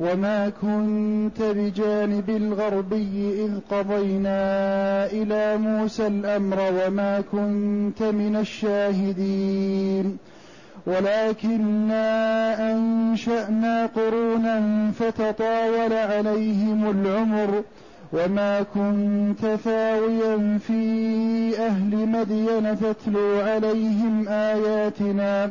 وما كنت بجانب الغربي إذ قضينا إلى موسى الأمر وما كنت من الشاهدين ولكنا أنشأنا قرونا فتطاول عليهم العمر وما كنت ثاويا في أهل مدين تتلو عليهم آياتنا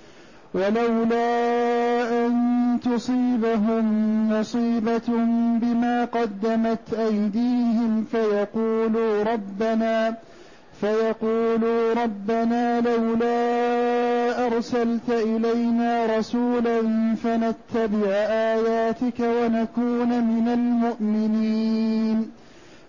ولولا أن تصيبهم مصيبة بما قدمت أيديهم فيقولوا ربنا فيقولوا ربنا لولا أرسلت إلينا رسولا فنتبع آياتك ونكون من المؤمنين.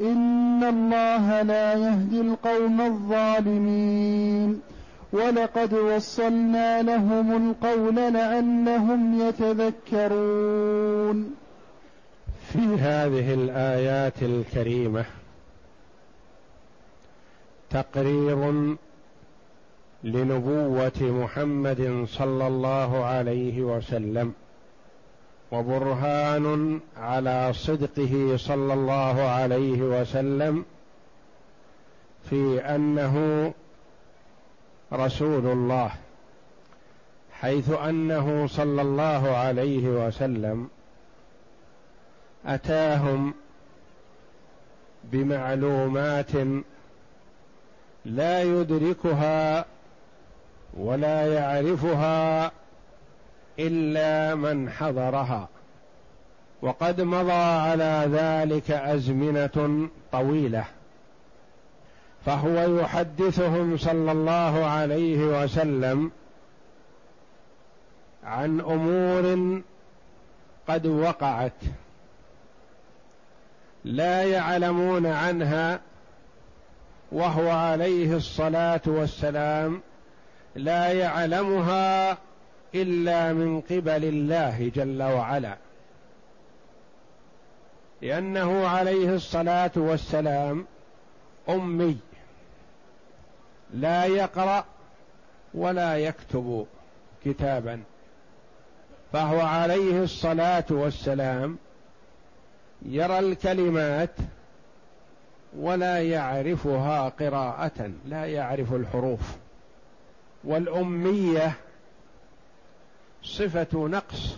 ان الله لا يهدي القوم الظالمين ولقد وصلنا لهم القول لعلهم يتذكرون في هذه الآيات الكريمة تقرير لنبوة محمد صلى الله عليه وسلم وبرهان على صدقه صلى الله عليه وسلم في أنه رسول الله حيث أنه صلى الله عليه وسلم أتاهم بمعلومات لا يدركها ولا يعرفها إلا من حضرها. وقد مضى على ذلك أزمنة طويلة. فهو يحدثهم صلى الله عليه وسلم عن أمور قد وقعت لا يعلمون عنها وهو عليه الصلاة والسلام لا يعلمها إلا من قبل الله جل وعلا. لأنه عليه الصلاة والسلام أمي. لا يقرأ ولا يكتب كتابا. فهو عليه الصلاة والسلام يرى الكلمات ولا يعرفها قراءة لا يعرف الحروف. والأمية صفة نقص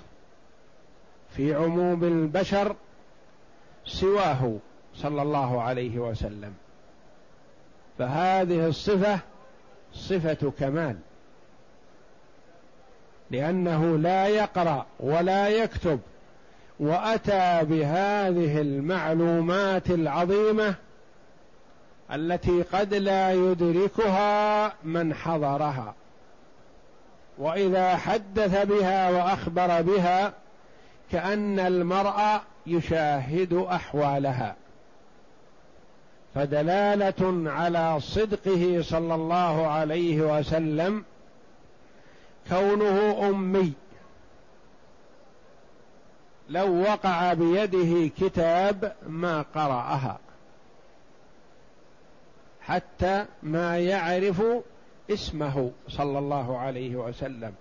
في عموم البشر سواه صلى الله عليه وسلم. فهذه الصفة صفة كمال لأنه لا يقرأ ولا يكتب وأتى بهذه المعلومات العظيمة التي قد لا يدركها من حضرها. وإذا حدث بها وأخبر بها كأن المرء يشاهد أحوالها. فدلالة على صدقه صلى الله عليه وسلم كونه أمي. لو وقع بيده كتاب ما قرأها. حتى ما يعرف اسمه صلى الله عليه وسلم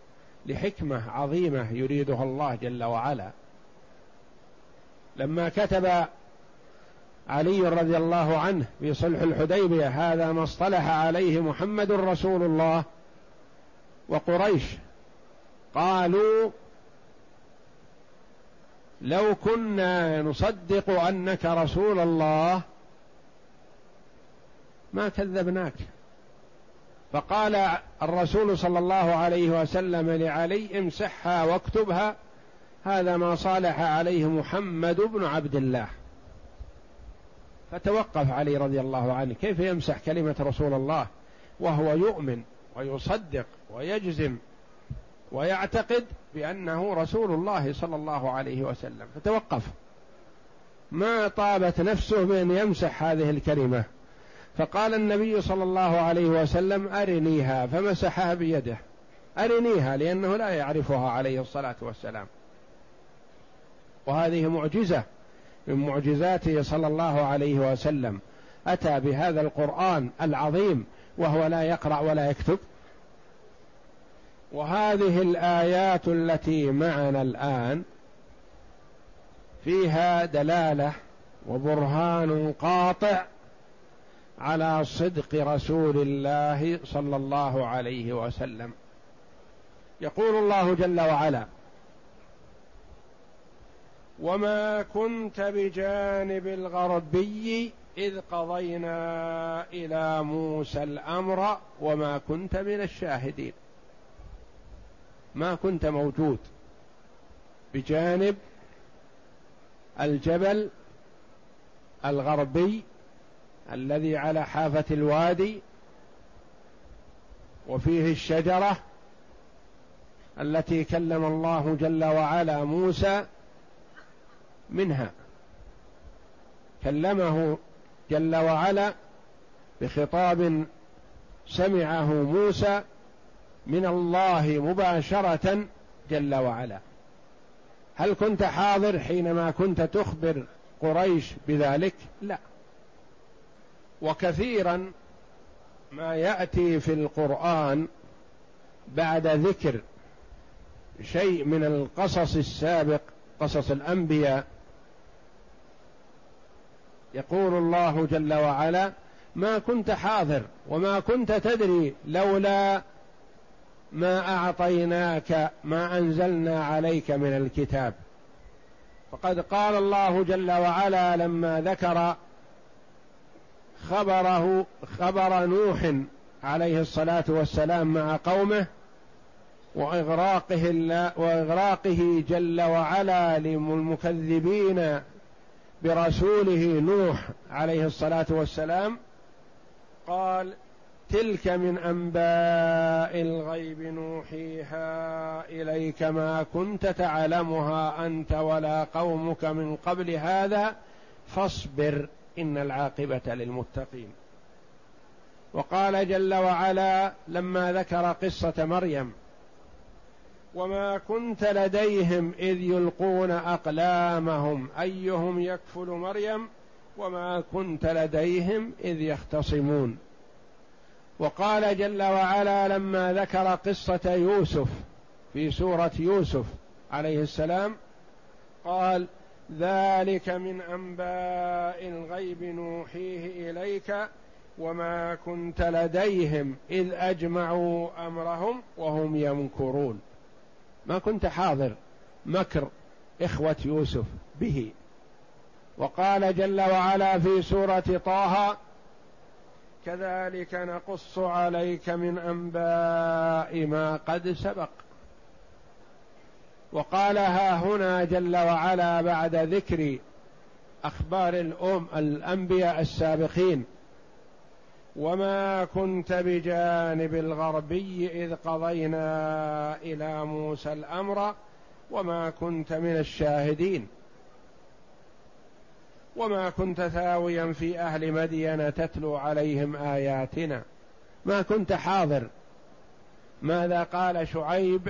لحكمة عظيمة يريدها الله جل وعلا. لما كتب علي رضي الله عنه في صلح الحديبية هذا ما اصطلح عليه محمد رسول الله وقريش. قالوا لو كنا نصدق أنك رسول الله ما كذبناك. فقال الرسول صلى الله عليه وسلم لعلي امسحها واكتبها هذا ما صالح عليه محمد بن عبد الله. فتوقف علي رضي الله عنه كيف يمسح كلمة رسول الله وهو يؤمن ويصدق ويجزم ويعتقد بأنه رسول الله صلى الله عليه وسلم؟ فتوقف. ما طابت نفسه بأن يمسح هذه الكلمة؟ فقال النبي صلى الله عليه وسلم أرنيها فمسحها بيده. أرنيها لأنه لا يعرفها عليه الصلاة والسلام. وهذه معجزة من معجزاته صلى الله عليه وسلم. أتى بهذا القرآن العظيم وهو لا يقرأ ولا يكتب. وهذه الآيات التي معنا الآن فيها دلالة وبرهان قاطع على صدق رسول الله صلى الله عليه وسلم. يقول الله جل وعلا وما كنت بجانب الغربي إذ قضينا إلى موسى الأمر وما كنت من الشاهدين. ما كنت موجود بجانب الجبل الغربي الذي على حافة الوادي وفيه الشجرة التي كلم الله جل وعلا موسى منها. كلمه جل وعلا بخطاب سمعه موسى من الله مباشرة جل وعلا. هل كنت حاضر حينما كنت تخبر قريش بذلك؟ لا. وكثيرا ما يأتي في القرآن بعد ذكر شيء من القصص السابق قصص الأنبياء. يقول الله جل وعلا ما كنت حاضر وما كنت تدري لولا ما أعطيناك ما أنزلنا عليك من الكتاب. فقد قال الله جل وعلا لما ذكر خبره خبر نوح عليه الصلاة والسلام مع قومه وإغراقه وإغراقه جل وعلا للمكذبين برسوله نوح عليه الصلاة والسلام قال تلك من أنباء الغيب نوحيها إليك ما كنت تعلمها أنت ولا قومك من قبل هذا فاصبر. إن العاقبة للمتقين. وقال جل وعلا لما ذكر قصة مريم وما كنت لديهم إذ يلقون أقلامهم أيهم يكفل مريم؟ وما كنت لديهم إذ يختصمون. وقال جل وعلا لما ذكر قصة يوسف في سورة يوسف عليه السلام قال ذلك من أنباء الغيب نوحيه إليك وما كنت لديهم إذ أجمعوا أمرهم وهم يمكرون. ما كنت حاضر مكر إخوة يوسف به. وقال جل وعلا في سورة طه كذلك نقص عليك من أنباء ما قد سبق. وقالها هنا جل وعلا بعد ذكر أخبار الأم الأنبياء السابقين. وما كنت بجانب الغربي إذ قضينا إلى موسى الأمر وما كنت من الشاهدين. وما كنت ثاويا في أهل مدين تتلو عليهم آياتنا. ما كنت حاضر. ماذا قال شعيب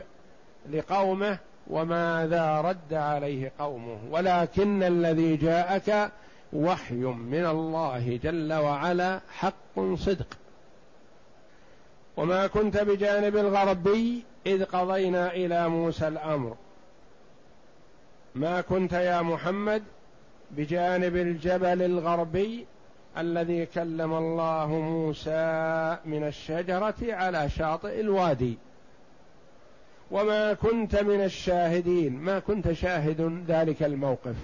لقومه وماذا رد عليه قومه. ولكن الذي جاءك وحي من الله جل وعلا حق صدق. وما كنت بجانب الغربي إذ قضينا إلى موسى الأمر. ما كنت يا محمد بجانب الجبل الغربي الذي كلم الله موسى من الشجرة على شاطئ الوادي. وما كنت من الشاهدين. ما كنت شاهد ذلك الموقف.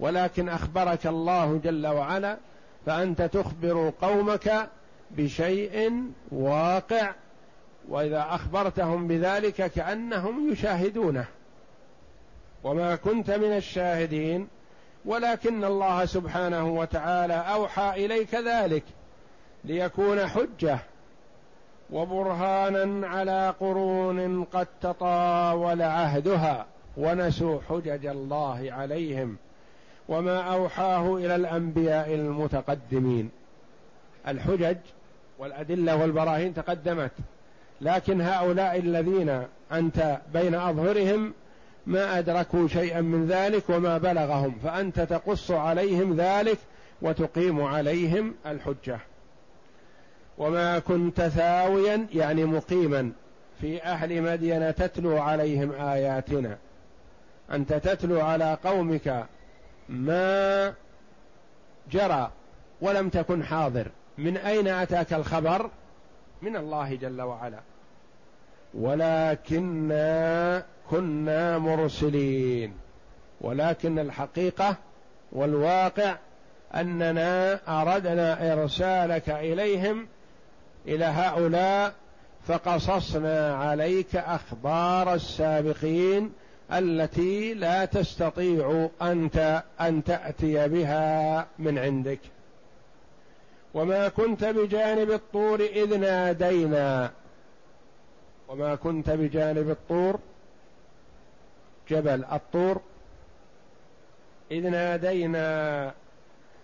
ولكن أخبرك الله جل وعلا فأنت تخبر قومك بشيء واقع. وإذا أخبرتهم بذلك كأنهم يشاهدونه. وما كنت من الشاهدين. ولكن الله سبحانه وتعالى أوحى إليك ذلك ليكون حجة وبرهانا على قرون قد تطاول عهدها ونسوا حجج الله عليهم وما أوحاه إلى الأنبياء المتقدمين. الحجج والأدلة والبراهين تقدمت لكن هؤلاء الذين أنت بين أظهرهم ما أدركوا شيئا من ذلك وما بلغهم فأنت تقص عليهم ذلك وتقيم عليهم الحجة. وما كنت ثاويا يعني مقيما في أهل مدين تتلو عليهم آياتنا. أنت تتلو على قومك ما جرى ولم تكن حاضر. من أين أتاك الخبر؟ من الله جل وعلا. ولكنا كنا مرسلين. ولكن الحقيقة والواقع أننا أردنا إرسالك إليهم إلى هؤلاء فقصصنا عليك أخبار السابقين التي لا تستطيع انت أن تأتي بها من عندك. وما كنت بجانب الطور إذ نادينا. وما كنت بجانب الطور جبل الطور إذ نادينا.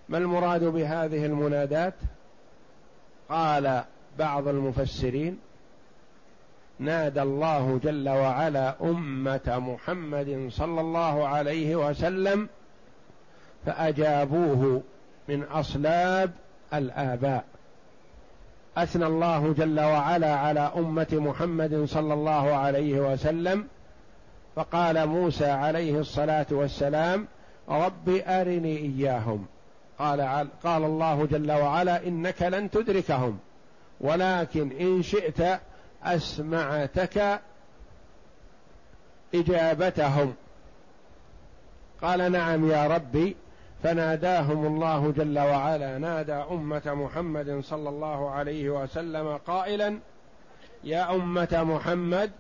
ما المراد بهذه المنادات؟ قال بعض المفسرين نادى الله جل وعلا أمة محمد صلى الله عليه وسلم فأجابوه من أصلاب الآباء. أثنى الله جل وعلا على أمة محمد صلى الله عليه وسلم فقال موسى عليه الصلاة والسلام رب أرني إياهم. قال قال الله جل وعلا إنك لن تدركهم. ولكن إن شئت أسمعتك إجابتهم. قال نعم يا ربي. فناداهم الله جل وعلا. نادى أمة محمد صلى الله عليه وسلم قائلا يا أمة محمد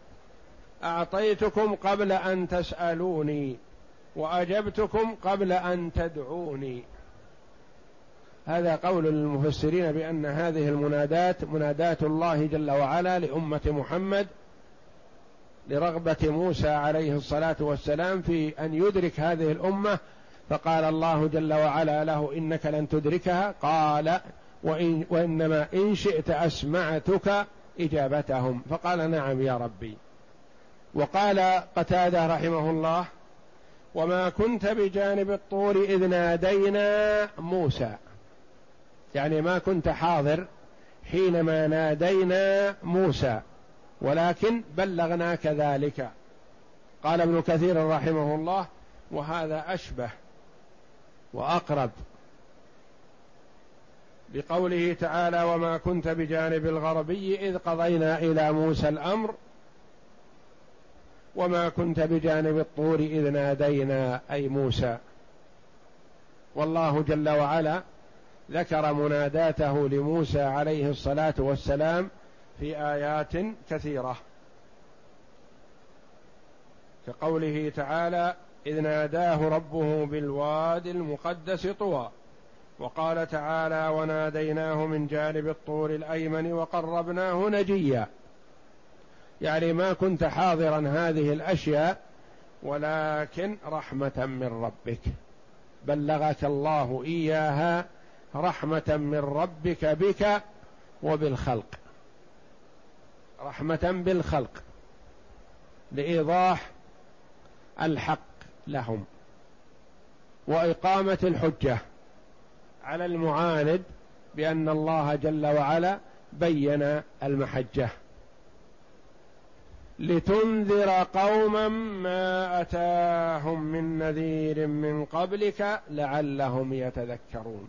أعطيتكم قبل أن تسألوني وأجبتكم قبل أن تدعوني. هذا قول المفسرين بأن هذه المنادات منادات الله جل وعلا لأمة محمد لرغبة موسى عليه الصلاة والسلام في أن يدرك هذه الأمة. فقال الله جل وعلا له إنك لن تدركها. قال وإن وإنما إن شئت أسمعتك إجابتهم. فقال نعم يا ربي. وقال قتادة رحمه الله وما كنت بجانب الطور إذ نادينا موسى. يعني ما كنت حاضر حينما نادينا موسى ولكن بلغناك ذلك قال ابن كثير رحمه الله وهذا أشبه وأقرب بقوله تعالى وما كنت بجانب الغربي إذ قضينا إلى موسى الأمر وما كنت بجانب الطور إذ نادينا أي موسى. والله جل وعلا ذكر مناداته لموسى عليه الصلاة والسلام في آيات كثيرة. كقوله تعالى إذ ناداه ربه بالواد المقدس طوى. وقال تعالى وناديناه من جانب الطور الأيمن وقربناه نجيا. يعني ما كنت حاضرا هذه الأشياء ولكن رحمة من ربك. بلغك الله إياها رحمة من ربك بك وبالخلق. رحمة بالخلق. لإيضاح الحق لهم. وإقامة الحجة على المعاند بأن الله جل وعلا بين المحجة. لتنذر قوما ما أتاهم من نذير من قبلك لعلهم يتذكرون.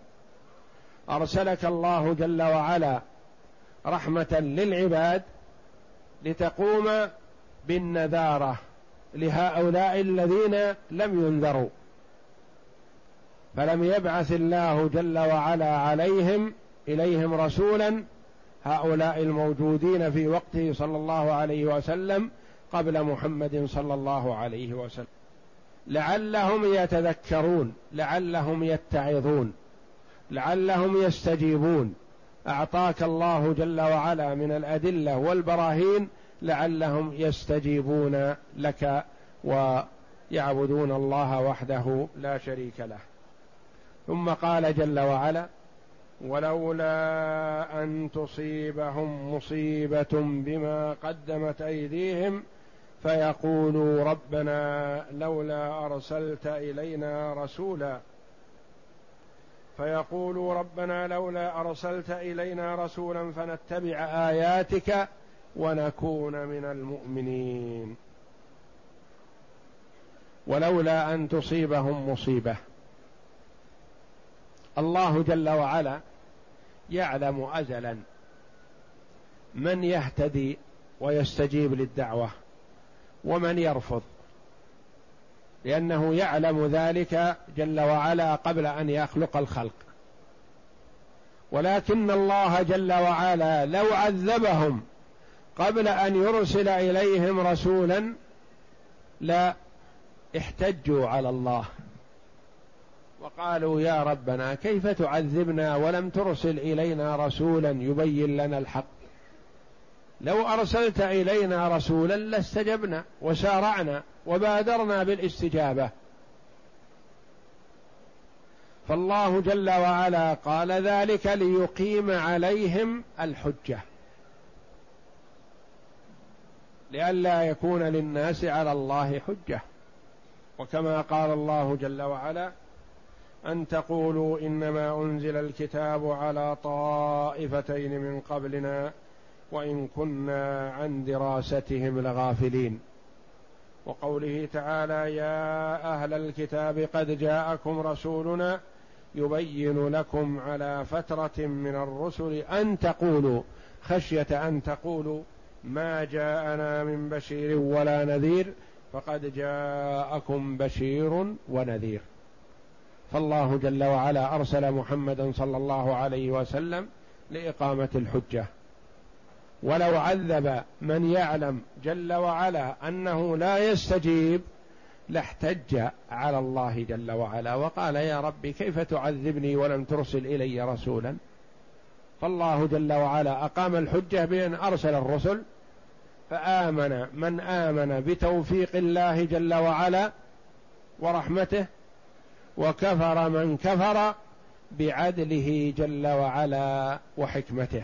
أرسلك الله جل وعلا رحمة للعباد لتقوم بالنذارة لهؤلاء الذين لم ينذروا. فلم يبعث الله جل وعلا عليهم إليهم رسولا هؤلاء الموجودين في وقته صلى الله عليه وسلم قبل محمد صلى الله عليه وسلم. لعلهم يتذكرون لعلهم يتعظون. لعلهم يستجيبون. أعطاك الله جل وعلا من الأدلة والبراهين لعلهم يستجيبون لك ويعبدون الله وحده لا شريك له. ثم قال جل وعلا ولولا أن تصيبهم مصيبة بما قدمت أيديهم فيقولوا ربنا لولا أرسلت إلينا رسولا فيقولوا ربنا لولا أرسلت إلينا رسولا فنتبع آياتك ونكون من المؤمنين. ولولا أن تصيبهم مصيبة. الله جل وعلا يعلم ازلا من يهتدي ويستجيب للدعوة ومن يرفض. لأنه يعلم ذلك جل وعلا قبل أن يخلق الخلق. ولكن الله جل وعلا لو عذبهم قبل أن يرسل إليهم رسولا لا احتجوا على الله. وقالوا يا ربنا كيف تعذبنا ولم ترسل إلينا رسولا يبين لنا الحق؟ لو أرسلت إلينا رسولا لاستجبنا وسارعنا وبادرنا بالاستجابة. فالله جل وعلا قال ذلك ليقيم عليهم الحجة. لئلا يكون للناس على الله حجة. وكما قال الله جل وعلا أن تقولوا إنما أنزل الكتاب على طائفتين من قبلنا وإن كنا عن دراستهم لغافلين. وقوله تعالى يا أهل الكتاب قد جاءكم رسولنا يبين لكم على فترة من الرسل أن تقولوا خشية أن تقولوا ما جاءنا من بشير ولا نذير فقد جاءكم بشير ونذير. فالله جل وعلا أرسل محمدا صلى الله عليه وسلم لإقامة الحجة. ولو عذب من يعلم جل وعلا أنه لا يستجيب لاحتج على الله جل وعلا وقال يا رب كيف تعذبني ولم ترسل إلي رسولا؟ فالله جل وعلا أقام الحجة بأن أرسل الرسل فآمن من آمن بتوفيق الله جل وعلا ورحمته وكفر من كفر بعدله جل وعلا وحكمته.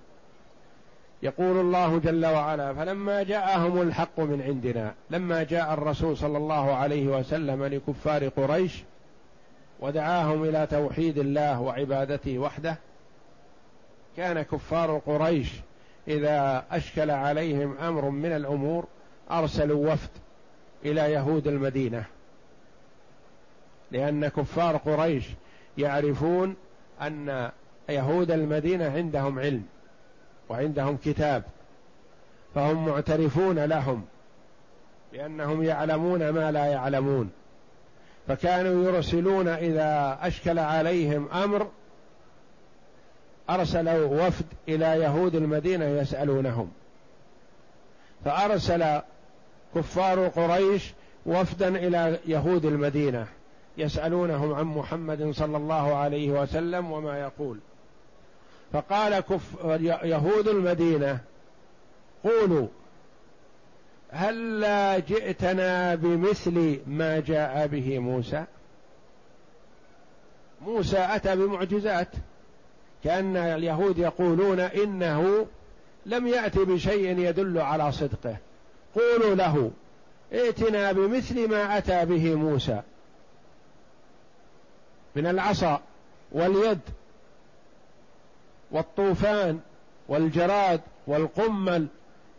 يقول الله جل وعلا فلما جاءهم الحق من عندنا لما جاء الرسول صلى الله عليه وسلم لكفار قريش ودعاهم إلى توحيد الله وعبادته وحده كان كفار قريش إذا أشكل عليهم أمر من الأمور أرسلوا وفد إلى يهود المدينة. لأن كفار قريش يعرفون أن يهود المدينة عندهم علم. وعندهم كتاب فهم معترفون لهم لانهم يعلمون ما لا يعلمون فكانوا يرسلون إذا أشكل عليهم أمر أرسلوا وفد إلى يهود المدينة يسألونهم فأرسل كفار قريش وفدا إلى يهود المدينة يسألونهم عن محمد صلى الله عليه وسلم وما يقول فقال كف يهود المدينة قولوا هلا جئتنا بمثل ما جاء به موسى؟ موسى أتى بمعجزات كأن اليهود يقولون إنه لم يات بشيء يدل على صدقه. قولوا له ائتنا بمثل ما أتى به موسى من العصا واليد والطوفان والجراد والقمل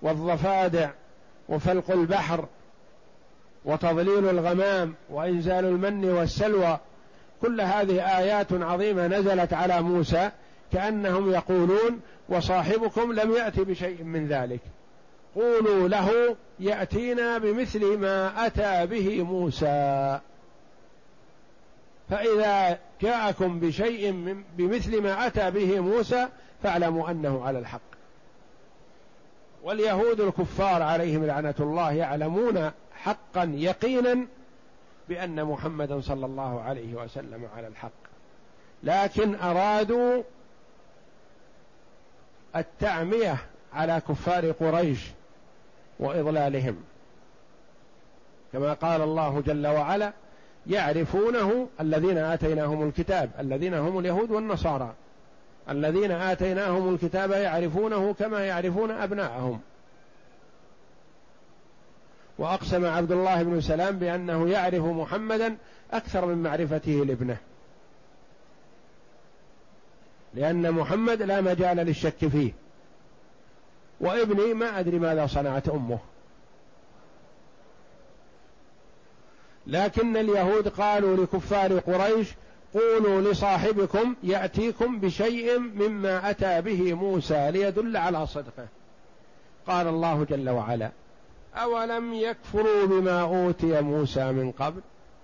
والضفادع وفلق البحر وتضليل الغمام وإنزال المن والسلوى كل هذه آيات عظيمة نزلت على موسى كأنهم يقولون وصاحبكم لم يأت بشيء من ذلك. قولوا له يأتينا بمثل ما أتى به موسى. فإذا جاءكم بشيء من بمثل ما أتى به موسى فاعلموا أنه على الحق. واليهود الكفار عليهم لعنة الله يعلمون حقا يقينا بأن محمدا صلى الله عليه وسلم على الحق. لكن أرادوا التعمية على كفار قريش وإضلالهم. كما قال الله جل وعلا يعرفونه الذين آتيناهم الكتاب الذين هم اليهود والنصارى. الذين آتيناهم الكتاب يعرفونه كما يعرفون أبناءهم. وأقسم عبد الله بن سلام بأنه يعرف محمدا أكثر من معرفته لابنه. لأن محمد لا مجال للشك فيه. وابني ما أدري ماذا صنعت أمه. لكن اليهود قالوا لكفار قريش قولوا لصاحبكم يأتيكم بشيء مما أتى به موسى ليدل على صدقه. قال الله جل وعلا أولم يكفروا بما أوتي موسى من قبل؟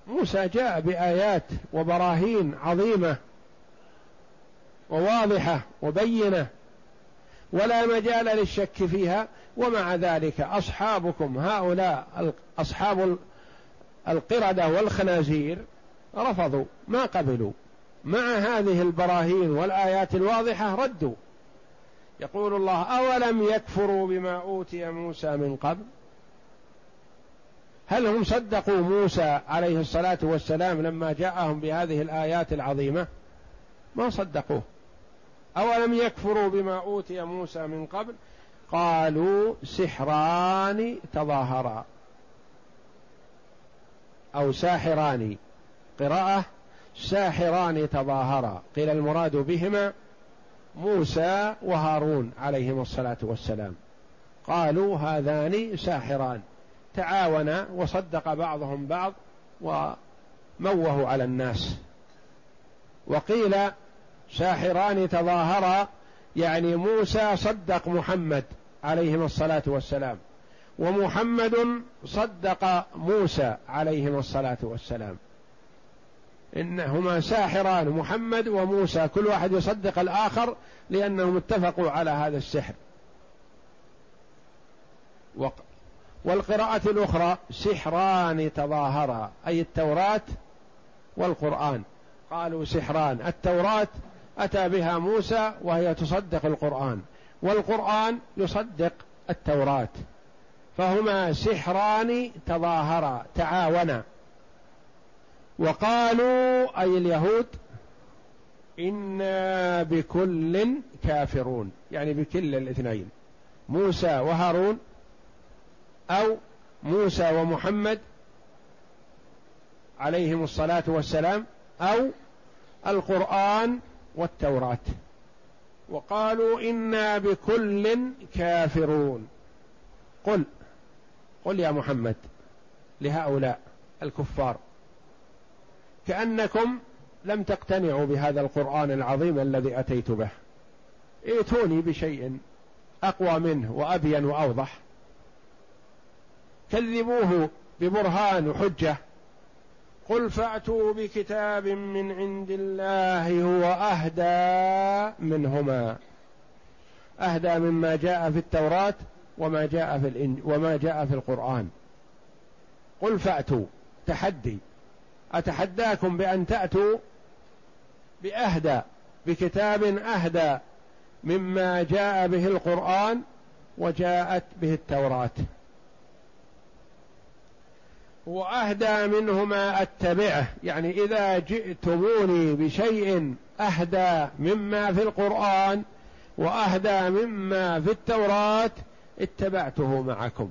موسى جاء بآيات وبراهين عظيمة وواضحة وبينة ولا مجال للشك فيها ومع ذلك أصحابكم هؤلاء أصحاب القردة والخنازير رفضوا ما قبلوا. مع هذه البراهين والآيات الواضحة ردوا. يقول الله أولم يكفروا بما أوتي موسى من قبل؟ هل هم صدقوا موسى عليه الصلاة والسلام لما جاءهم بهذه الآيات العظيمة؟ ما صدقوه. أولم يكفروا بما أوتي موسى من قبل؟ قالوا سحران تظاهرا. أو ساحران. قراءة ساحران تظاهرا. قيل المراد بهما موسى وهارون عليهما الصلاة والسلام. قالوا هذان ساحران. تعاونا وصدق بعضهم بعض وموهوا على الناس. وقيل ساحران تظاهرا يعني موسى صدق محمد عليهما الصلاة والسلام. ومحمد صدق موسى عليهما الصلاة والسلام. إنهما ساحران محمد وموسى. كل واحد يصدق الآخر لأنهم اتفقوا على هذا السحر. والقراءة الأخرى سحران تظاهرا أي التوراة والقرآن. قالوا سحران. التوراة أتى بها موسى وهي تصدق القرآن والقرآن يصدق التوراة. فهما سحران تظاهرا تعاونا. وقالوا أي اليهود إنا بكل كافرون. يعني بكل الاثنين. موسى وهارون أو موسى ومحمد عليهم الصلاة والسلام أو القرآن والتوراة. وقالوا إنا بكل كافرون. قل قل يا محمد لهؤلاء الكفار كأنكم لم تقتنعوا بهذا القرآن العظيم الذي أتيت به. ائتوني بشيء أقوى منه وأبين وأوضح. كذبوه ببرهان وحجة. قل فأتوا بكتاب من عند الله هو أهدى منهما. أهدى مما جاء في التوراة وما جاء في الإنج وما جاء في القرآن. قل فأتوا. تحدي. أتحداكم بأن تأتوا بأهدى بكتاب أهدى مما جاء به القرآن وجاءت به التوراة. وأهدى منهما اتبعه يعني إذا جئتموني بشيء أهدى مما في القرآن وأهدى مما في التوراة اتبعته معكم.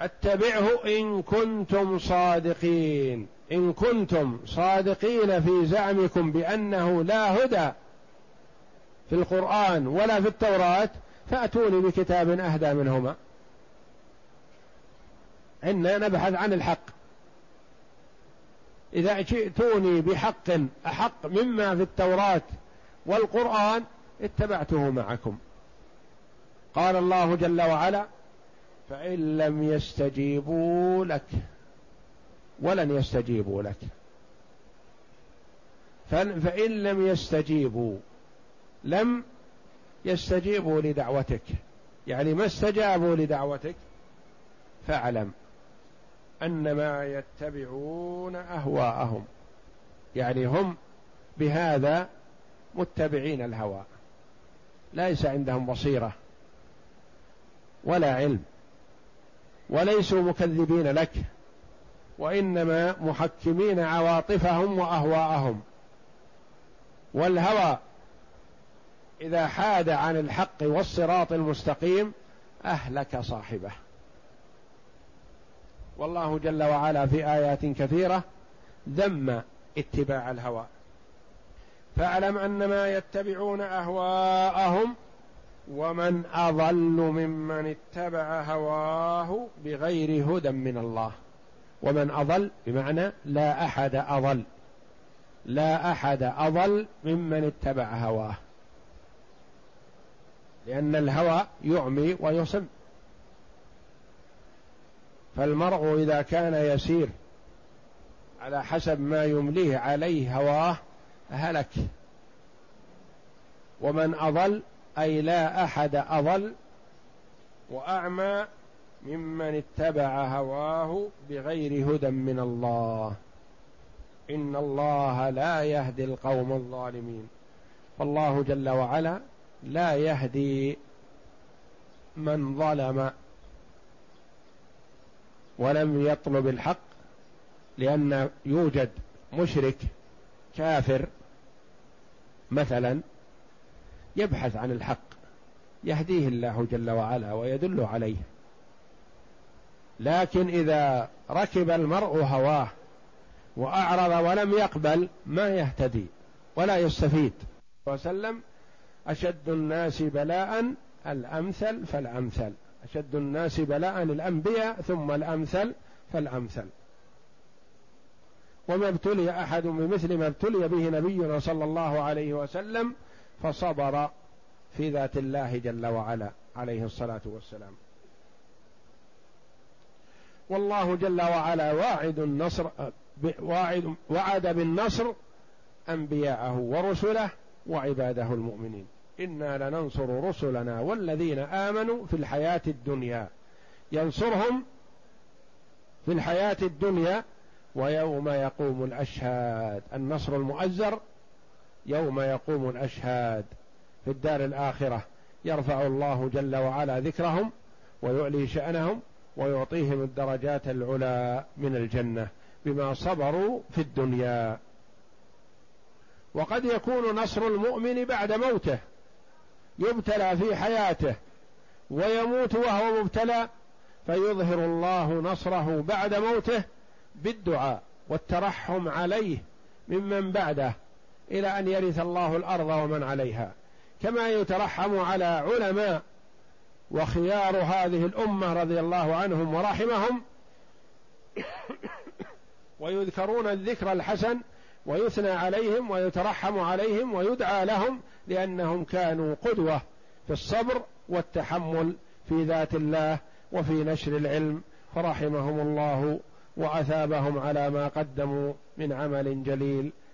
اتبعه إن كنتم صادقين. إن كنتم صادقين في زعمكم بأنه لا هدى في القرآن ولا في التوراة فأتوني بكتاب أهدى منهما. إنا نبحث عن الحق. إذا جئتوني بحق أحق مما في التوراة والقرآن اتبعته معكم. قال الله جل وعلا فإن لم يستجيبوا لك ولن يستجيبوا لك. فإن لم يستجيبوا لم يستجيبوا لدعوتك. يعني ما استجابوا لدعوتك فاعلم أنما يتبعون أهواءهم. يعني هم بهذا متبعين الهوى ليس عندهم بصيرة. ولا علم وليسوا مكذبين لك وإنما محكمين عواطفهم وأهواءهم. والهوى إذا حاد عن الحق والصراط المستقيم أهلك صاحبه. والله جل وعلا في آيات كثيرة ذم اتباع الهوى. فاعلم انما يتبعون أهواءهم ومن أضل ممن اتبع هواه بغير هدى من الله. ومن أضل بمعنى لا أحد أضل. لا أحد أضل ممن اتبع هواه. لأن الهوى يعمي ويصم. فالمرء إذا كان يسير على حسب ما يمليه عليه هواه هلك. ومن أضل أي لا أحد أضل وأعمى ممن اتبع هواه بغير هدى من الله. إن الله لا يهدي القوم الظالمين. فالله جل وعلا لا يهدي من ظلم ولم يطلب الحق لأن يوجد مشرك كافر مثلا يبحث عن الحق يهديه الله جل وعلا ويدل عليه. لكن إذا ركب المرء هواه وأعرض ولم يقبل ما يهتدي ولا يستفيد. وسلم أشد الناس بلاء الأمثل فالأمثل. أشد الناس بلاء الأنبياء ثم الأمثل فالأمثل. وما ابتلي أحد بمثل ما ابتلي به نبينا صلى الله عليه وسلم فصبر في ذات الله جل وعلا عليه الصلاة والسلام. والله جل وعلا واعد النصر واعد وعد بالنصر أنبياءه ورسله وعباده المؤمنين. إنا لننصر رسلنا والذين آمنوا في الحياة الدنيا. ينصرهم في الحياة الدنيا ويوم يقوم الأشهاد. النصر المؤزر يوم يقوم الأشهاد في الدار الآخرة يرفع الله جل وعلا ذكرهم ويعلي شأنهم ويعطيهم الدرجات العلى من الجنة بما صبروا في الدنيا. وقد يكون نصر المؤمن بعد موته يبتلى في حياته ويموت وهو مبتلى فيظهر الله نصره بعد موته بالدعاء والترحم عليه ممن بعده. إلى أن يرث الله الأرض ومن عليها. كما يترحم على علماء وخيار هذه الأمة رضي الله عنهم ورحمهم ويذكرون الذكر الحسن ويثنى عليهم ويترحم عليهم ويدعى لهم لأنهم كانوا قدوة في الصبر والتحمل في ذات الله وفي نشر العلم. فرحمهم الله وأثابهم على ما قدموا من عمل جليل.